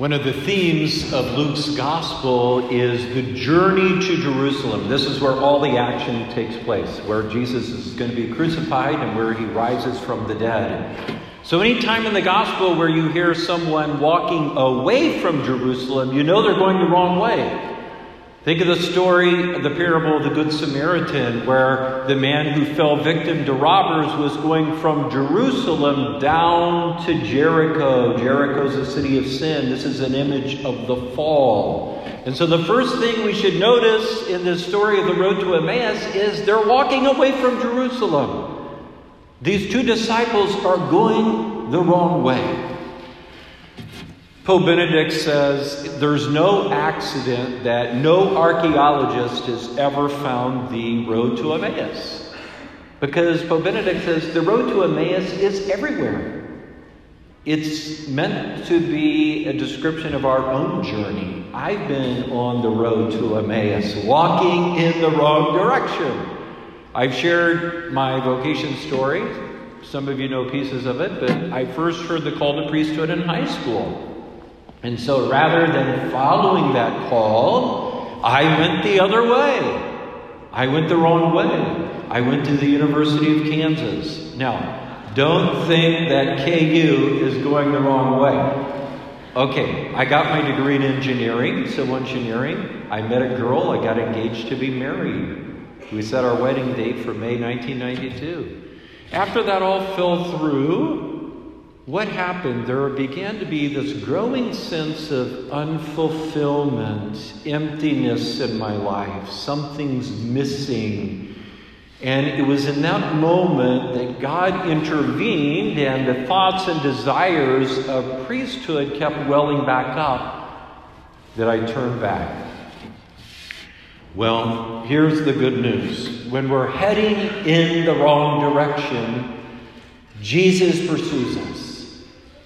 One of the themes of Luke's gospel is the journey to Jerusalem. This is where all the action takes place, where Jesus is going to be crucified and where he rises from the dead. So, anytime in the gospel where you hear someone walking away from Jerusalem, you know they're going the wrong way. Think of the story, the parable of the Good Samaritan, where the man who fell victim to robbers was going from Jerusalem down to Jericho. Jericho is a city of sin. This is an image of the fall. And so, the first thing we should notice in this story of the road to Emmaus is they're walking away from Jerusalem. These two disciples are going the wrong way. Pope Benedict says there's no accident that no archaeologist has ever found the road to Emmaus. Because Pope Benedict says the road to Emmaus is everywhere. It's meant to be a description of our own journey. I've been on the road to Emmaus, walking in the wrong direction. I've shared my vocation story. Some of you know pieces of it, but I first heard the call to priesthood in high school. And so rather than following that call, I went the other way. I went the wrong way. I went to the University of Kansas. Now, don't think that KU is going the wrong way. Okay, I got my degree in engineering, civil engineering. I met a girl, I got engaged to be married. We set our wedding date for May 1992. After that all fell through, what happened? There began to be this growing sense of unfulfillment, emptiness in my life. Something's missing. And it was in that moment that God intervened, and the thoughts and desires of priesthood kept welling back up, that I turned back. Well, here's the good news. When we're heading in the wrong direction, Jesus pursues us.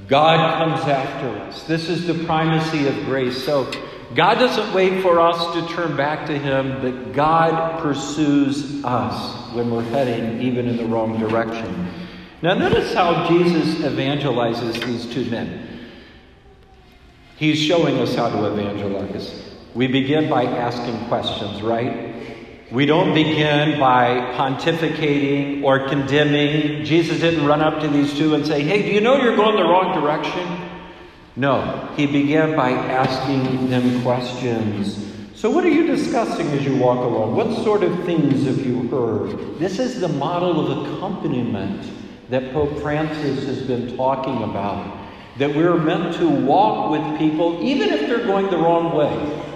God comes after us. This is the primacy of grace. So God doesn't wait for us to turn back to Him, but God pursues us when we're heading even in the wrong direction. Now, notice how Jesus evangelizes these two men. He's showing us how to evangelize. We begin by asking questions, right? We don't begin by pontificating or condemning. Jesus didn't run up to these two and say, Hey, do you know you're going the wrong direction? No, he began by asking them questions. So, what are you discussing as you walk along? What sort of things have you heard? This is the model of accompaniment that Pope Francis has been talking about. That we're meant to walk with people even if they're going the wrong way.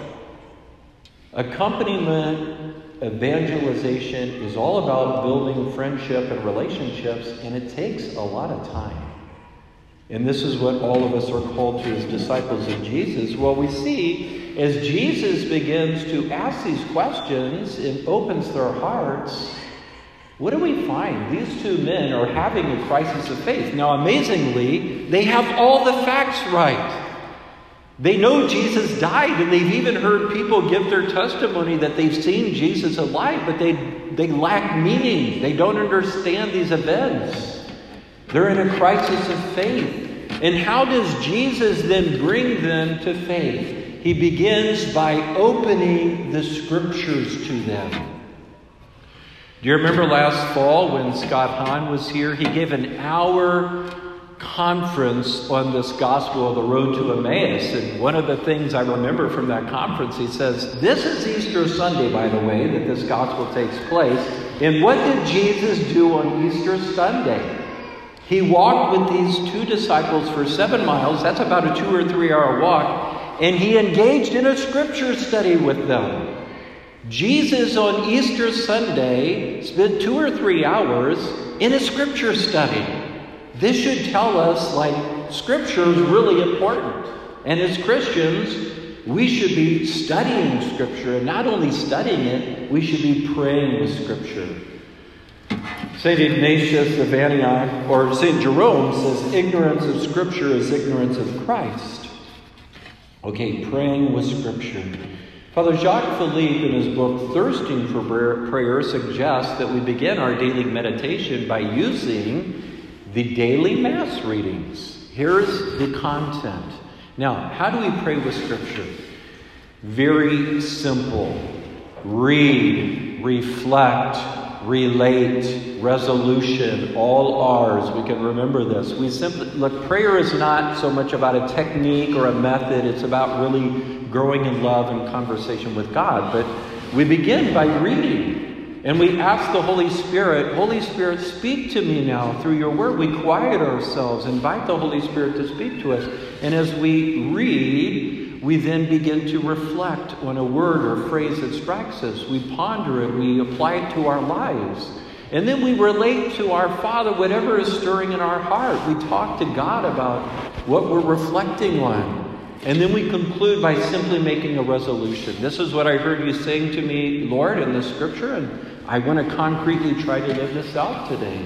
Accompaniment evangelization is all about building friendship and relationships, and it takes a lot of time. And this is what all of us are called to as disciples of Jesus. Well, we see as Jesus begins to ask these questions and opens their hearts, what do we find? These two men are having a crisis of faith. Now, amazingly, they have all the facts right. They know Jesus died, and they've even heard people give their testimony that they've seen Jesus alive, but they, they lack meaning. They don't understand these events. They're in a crisis of faith. And how does Jesus then bring them to faith? He begins by opening the scriptures to them. Do you remember last fall when Scott Hahn was here? He gave an hour conference on this gospel of the road to Emmaus. And one of the things I remember from that conference, he says, This is Easter Sunday, by the way, that this gospel takes place. And what did Jesus do on Easter Sunday? He walked with these two disciples for seven miles. That's about a two or three hour walk. And he engaged in a scripture study with them. Jesus on Easter Sunday spent two or three hours in a scripture study. This should tell us, like, Scripture is really important. And as Christians, we should be studying Scripture. And not only studying it, we should be praying with Scripture. St. Ignatius of Antioch, or St. Jerome says, ignorance of Scripture is ignorance of Christ. Okay, praying with Scripture. Father Jacques Philippe, in his book Thirsting for Prayer, suggests that we begin our daily meditation by using the daily Mass readings. Here's the content. Now, how do we pray with Scripture? Very simple. Read, reflect, relate, resolution, all ours. We can remember this. We simply look, prayer is not so much about a technique or a method, it's about really growing in love and conversation with God. But we begin by reading. And we ask the Holy Spirit, Holy Spirit, speak to me now through your word. We quiet ourselves, invite the Holy Spirit to speak to us. And as we read, we then begin to reflect on a word or phrase that strikes us. We ponder it, we apply it to our lives. And then we relate to our Father whatever is stirring in our heart. We talk to God about what we're reflecting on. And then we conclude by simply making a resolution. This is what I heard you saying to me, Lord, in the scripture, and I want to concretely try to live this out today.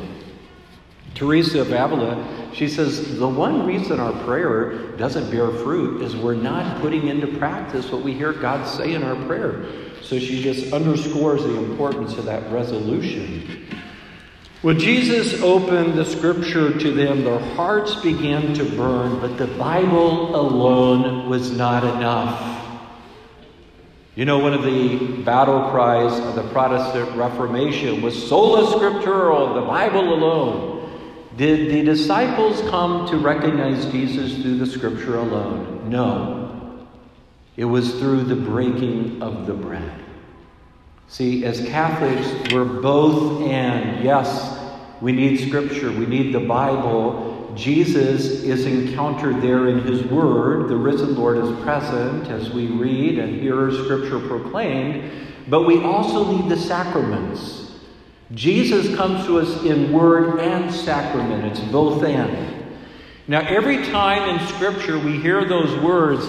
Teresa of Avila, she says, the one reason our prayer doesn't bear fruit is we're not putting into practice what we hear God say in our prayer. So she just underscores the importance of that resolution. When Jesus opened the scripture to them, their hearts began to burn, but the Bible alone was not enough. You know, one of the battle cries of the Protestant Reformation was sola scriptura, the Bible alone. Did the disciples come to recognize Jesus through the scripture alone? No. It was through the breaking of the bread. See, as Catholics, we're both and. Yes, we need Scripture, we need the Bible. Jesus is encountered there in His Word. The risen Lord is present as we read and hear Scripture proclaimed. But we also need the sacraments. Jesus comes to us in word and sacrament. It's both and. Now, every time in Scripture we hear those words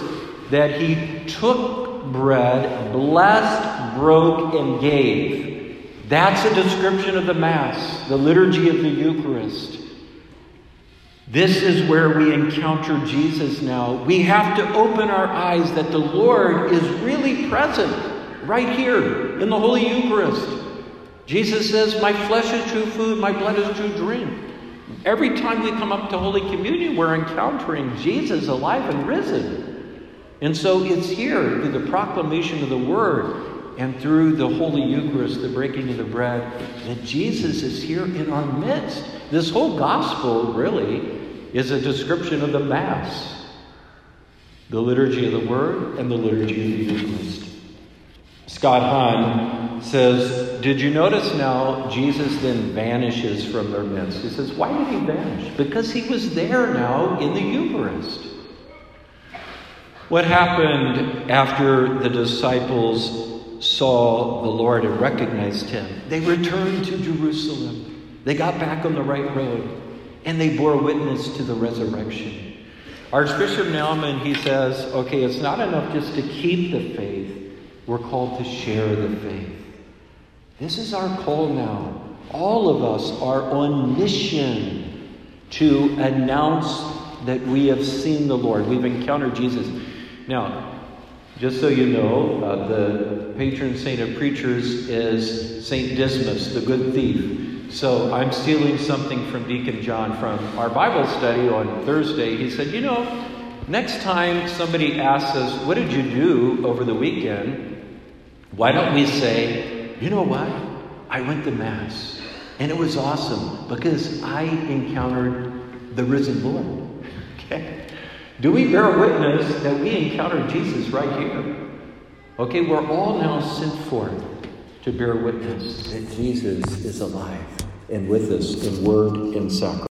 that He took bread, blessed, broke, and gave. That's a description of the Mass, the liturgy of the Eucharist. This is where we encounter Jesus now. We have to open our eyes that the Lord is really present right here in the Holy Eucharist. Jesus says, My flesh is true food, my blood is true drink. Every time we come up to Holy Communion, we're encountering Jesus alive and risen. And so it's here through the proclamation of the Word and through the Holy Eucharist, the breaking of the bread, that Jesus is here in our midst. This whole gospel really is a description of the Mass, the liturgy of the Word, and the liturgy of the Eucharist. Scott Hahn says, Did you notice now Jesus then vanishes from their midst? He says, Why did he vanish? Because he was there now in the Eucharist. What happened after the disciples saw the Lord and recognized him? They returned to Jerusalem. They got back on the right road and they bore witness to the resurrection. Archbishop Naumann, he says, okay, it's not enough just to keep the faith, we're called to share the faith. This is our call now. All of us are on mission to announce that we have seen the Lord, we've encountered Jesus. Now, just so you know, uh, the patron saint of preachers is Saint Dismas, the good thief. So I'm stealing something from Deacon John from our Bible study on Thursday. He said, You know, next time somebody asks us, What did you do over the weekend? Why don't we say, You know what? I went to Mass. And it was awesome because I encountered the risen Lord. Okay? Do we bear witness that we encountered Jesus right here? Okay, we're all now sent forth to bear witness that Jesus is alive and with us in word and sacrament.